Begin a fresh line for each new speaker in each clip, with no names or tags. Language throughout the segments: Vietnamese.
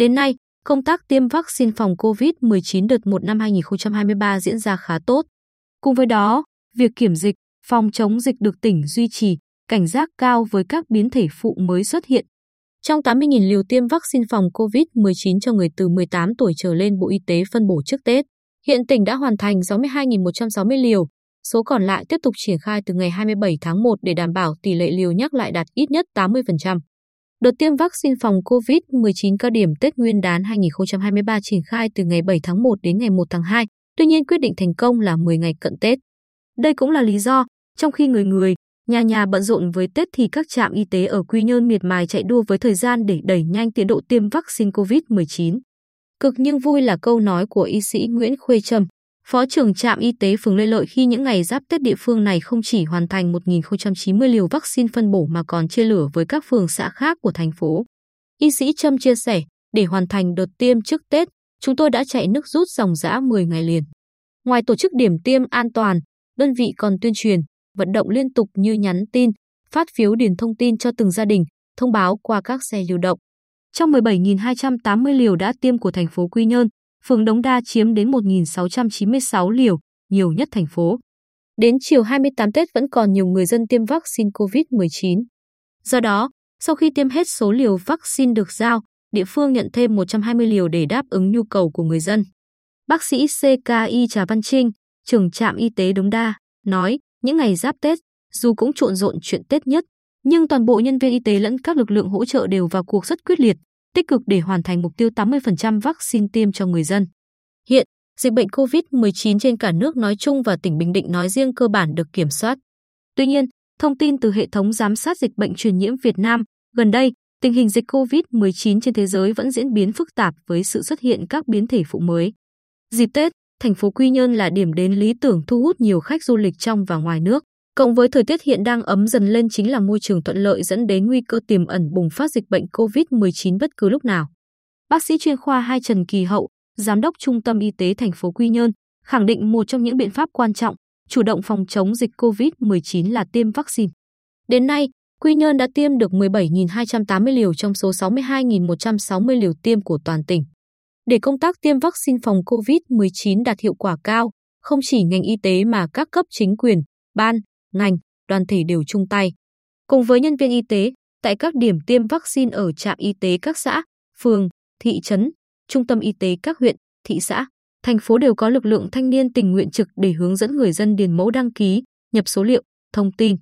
Đến nay, công tác tiêm vaccine phòng COVID-19 đợt 1 năm 2023 diễn ra khá tốt. Cùng với đó, việc kiểm dịch, phòng chống dịch được tỉnh duy trì, cảnh giác cao với các biến thể phụ mới xuất hiện. Trong 80.000 liều tiêm vaccine phòng COVID-19 cho người từ 18 tuổi trở lên Bộ Y tế phân bổ trước Tết, hiện tỉnh đã hoàn thành 62.160 liều, số còn lại tiếp tục triển khai từ ngày 27 tháng 1 để đảm bảo tỷ lệ liều nhắc lại đạt ít nhất 80%. Đợt tiêm vaccine phòng COVID-19 cao điểm Tết Nguyên đán 2023 triển khai từ ngày 7 tháng 1 đến ngày 1 tháng 2, tuy nhiên quyết định thành công là 10 ngày cận Tết. Đây cũng là lý do, trong khi người người, nhà nhà bận rộn với Tết thì các trạm y tế ở Quy Nhơn miệt mài chạy đua với thời gian để đẩy nhanh tiến độ tiêm vaccine COVID-19. Cực nhưng vui là câu nói của y sĩ Nguyễn Khuê Trâm, Phó trưởng trạm y tế phường Lê Lợi khi những ngày giáp Tết địa phương này không chỉ hoàn thành 1.090 liều vaccine phân bổ mà còn chia lửa với các phường xã khác của thành phố. Y sĩ Trâm chia sẻ, để hoàn thành đợt tiêm trước Tết, chúng tôi đã chạy nước rút dòng dã 10 ngày liền. Ngoài tổ chức điểm tiêm an toàn, đơn vị còn tuyên truyền, vận động liên tục như nhắn tin, phát phiếu điền thông tin cho từng gia đình, thông báo qua các xe lưu động. Trong 17.280 liều đã tiêm của thành phố Quy Nhơn, phường Đống Đa chiếm đến 1.696 liều, nhiều nhất thành phố. Đến chiều 28 Tết vẫn còn nhiều người dân tiêm vaccine COVID-19. Do đó, sau khi tiêm hết số liều vaccine được giao, địa phương nhận thêm 120 liều để đáp ứng nhu cầu của người dân. Bác sĩ CKI Trà Văn Trinh, trưởng trạm y tế Đống Đa, nói, những ngày giáp Tết, dù cũng trộn rộn chuyện Tết nhất, nhưng toàn bộ nhân viên y tế lẫn các lực lượng hỗ trợ đều vào cuộc rất quyết liệt, tích cực để hoàn thành mục tiêu 80% vaccine tiêm cho người dân. Hiện, dịch bệnh COVID-19 trên cả nước nói chung và tỉnh Bình Định nói riêng cơ bản được kiểm soát. Tuy nhiên, thông tin từ hệ thống giám sát dịch bệnh truyền nhiễm Việt Nam, gần đây, tình hình dịch COVID-19 trên thế giới vẫn diễn biến phức tạp với sự xuất hiện các biến thể phụ mới. Dịp Tết, thành phố Quy Nhơn là điểm đến lý tưởng thu hút nhiều khách du lịch trong và ngoài nước. Cộng với thời tiết hiện đang ấm dần lên chính là môi trường thuận lợi dẫn đến nguy cơ tiềm ẩn bùng phát dịch bệnh COVID-19 bất cứ lúc nào. Bác sĩ chuyên khoa 2 Trần Kỳ Hậu, Giám đốc Trung tâm Y tế thành phố Quy Nhơn, khẳng định một trong những biện pháp quan trọng chủ động phòng chống dịch COVID-19 là tiêm vaccine. Đến nay, Quy Nhơn đã tiêm được 17.280 liều trong số 62.160 liều tiêm của toàn tỉnh. Để công tác tiêm vaccine phòng COVID-19 đạt hiệu quả cao, không chỉ ngành y tế mà các cấp chính quyền, ban, ngành, đoàn thể đều chung tay. Cùng với nhân viên y tế, tại các điểm tiêm vaccine ở trạm y tế các xã, phường, thị trấn, trung tâm y tế các huyện, thị xã, thành phố đều có lực lượng thanh niên tình nguyện trực để hướng dẫn người dân điền mẫu đăng ký, nhập số liệu, thông tin.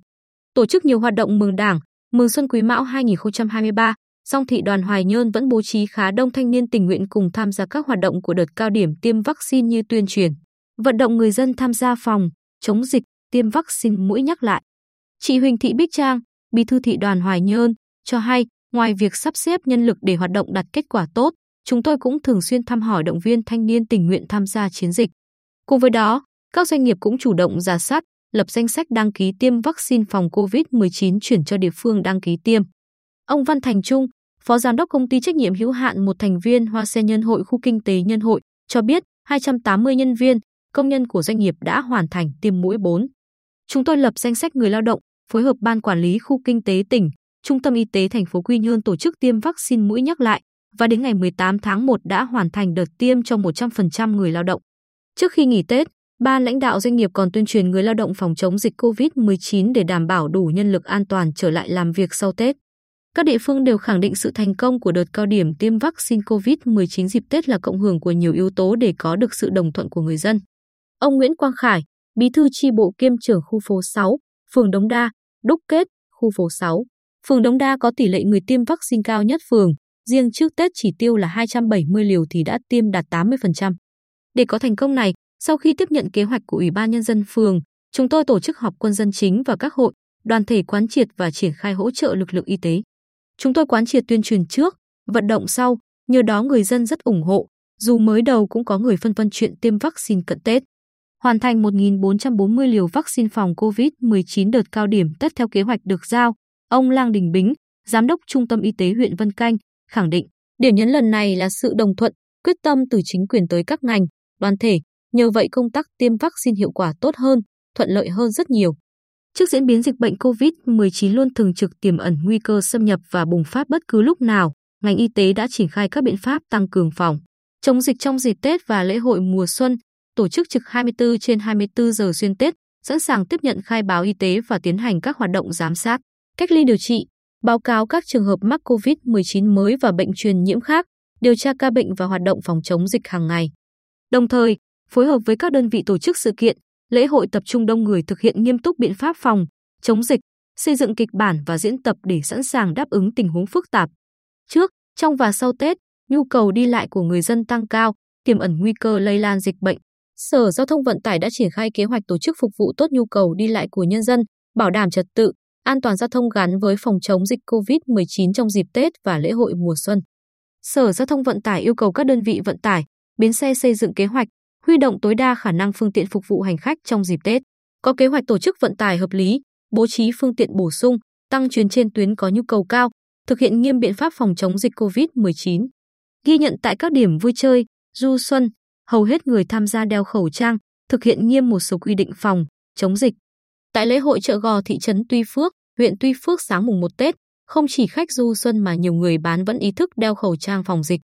Tổ chức nhiều hoạt động mừng Đảng, mừng Xuân Quý Mão 2023, song thị đoàn Hoài Nhơn vẫn bố trí khá đông thanh niên tình nguyện cùng tham gia các hoạt động của đợt cao điểm tiêm vaccine như tuyên truyền, vận động người dân tham gia phòng, chống dịch, tiêm vaccine mũi nhắc lại. Chị Huỳnh Thị Bích Trang, bí thư thị đoàn Hoài Nhơn, cho hay, ngoài việc sắp xếp nhân lực để hoạt động đạt kết quả tốt, chúng tôi cũng thường xuyên thăm hỏi động viên thanh niên tình nguyện tham gia chiến dịch. Cùng với đó, các doanh nghiệp cũng chủ động giả soát, lập danh sách đăng ký tiêm vaccine phòng COVID-19 chuyển cho địa phương đăng ký tiêm. Ông Văn Thành Trung, Phó Giám đốc Công ty trách nhiệm hữu hạn một thành viên Hoa Sen Nhân hội khu kinh tế Nhân hội, cho biết 280 nhân viên, công nhân của doanh nghiệp đã hoàn thành tiêm mũi 4. Chúng tôi lập danh sách người lao động, phối hợp ban quản lý khu kinh tế tỉnh, Trung tâm Y tế thành phố Quy Nhơn tổ chức tiêm vaccine mũi nhắc lại và đến ngày 18 tháng 1 đã hoàn thành đợt tiêm cho 100% người lao động. Trước khi nghỉ Tết, ban lãnh đạo doanh nghiệp còn tuyên truyền người lao động phòng chống dịch COVID-19 để đảm bảo đủ nhân lực an toàn trở lại làm việc sau Tết. Các địa phương đều khẳng định sự thành công của đợt cao điểm tiêm vaccine COVID-19 dịp Tết là cộng hưởng của nhiều yếu tố để có được sự đồng thuận của người dân. Ông Nguyễn Quang Khải, bí thư chi bộ kiêm trưởng khu phố 6, phường Đống Đa, đúc kết, khu phố 6. Phường Đống Đa có tỷ lệ người tiêm vaccine cao nhất phường, riêng trước Tết chỉ tiêu là 270 liều thì đã tiêm đạt 80%. Để có thành công này, sau khi tiếp nhận kế hoạch của Ủy ban Nhân dân phường, chúng tôi tổ chức họp quân dân chính và các hội, đoàn thể quán triệt và triển khai hỗ trợ lực lượng y tế. Chúng tôi quán triệt tuyên truyền trước, vận động sau, nhờ đó người dân rất ủng hộ, dù mới đầu cũng có người phân vân chuyện tiêm vaccine cận Tết hoàn thành 1.440 liều vaccine phòng COVID-19 đợt cao điểm tất theo kế hoạch được giao. Ông Lang Đình Bính, Giám đốc Trung tâm Y tế huyện Vân Canh, khẳng định, điểm nhấn lần này là sự đồng thuận, quyết tâm từ chính quyền tới các ngành, đoàn thể. Nhờ vậy công tác tiêm vaccine hiệu quả tốt hơn, thuận lợi hơn rất nhiều. Trước diễn biến dịch bệnh COVID-19 luôn thường trực tiềm ẩn nguy cơ xâm nhập và bùng phát bất cứ lúc nào, ngành y tế đã triển khai các biện pháp tăng cường phòng chống dịch trong dịp Tết và lễ hội mùa xuân, tổ chức trực 24 trên 24 giờ xuyên Tết, sẵn sàng tiếp nhận khai báo y tế và tiến hành các hoạt động giám sát, cách ly điều trị, báo cáo các trường hợp mắc COVID-19 mới và bệnh truyền nhiễm khác, điều tra ca bệnh và hoạt động phòng chống dịch hàng ngày. Đồng thời, phối hợp với các đơn vị tổ chức sự kiện, lễ hội tập trung đông người thực hiện nghiêm túc biện pháp phòng, chống dịch, xây dựng kịch bản và diễn tập để sẵn sàng đáp ứng tình huống phức tạp. Trước, trong và sau Tết, nhu cầu đi lại của người dân tăng cao, tiềm ẩn nguy cơ lây lan dịch bệnh. Sở Giao thông Vận tải đã triển khai kế hoạch tổ chức phục vụ tốt nhu cầu đi lại của nhân dân, bảo đảm trật tự, an toàn giao thông gắn với phòng chống dịch COVID-19 trong dịp Tết và lễ hội mùa xuân. Sở Giao thông Vận tải yêu cầu các đơn vị vận tải, bến xe xây dựng kế hoạch, huy động tối đa khả năng phương tiện phục vụ hành khách trong dịp Tết, có kế hoạch tổ chức vận tải hợp lý, bố trí phương tiện bổ sung, tăng chuyến trên tuyến có nhu cầu cao, thực hiện nghiêm biện pháp phòng chống dịch COVID-19. Ghi nhận tại các điểm vui chơi, du xuân, hầu hết người tham gia đeo khẩu trang, thực hiện nghiêm một số quy định phòng, chống dịch. Tại lễ hội chợ gò thị trấn Tuy Phước, huyện Tuy Phước sáng mùng 1 Tết, không chỉ khách du xuân mà nhiều người bán vẫn ý thức đeo khẩu trang phòng dịch.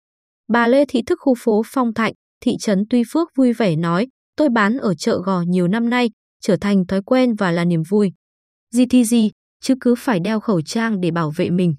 Bà Lê Thị Thức khu phố Phong Thạnh, thị trấn Tuy Phước vui vẻ nói, tôi bán ở chợ gò nhiều năm nay, trở thành thói quen và là niềm vui. Gì thì gì, chứ cứ phải đeo khẩu trang để bảo vệ mình.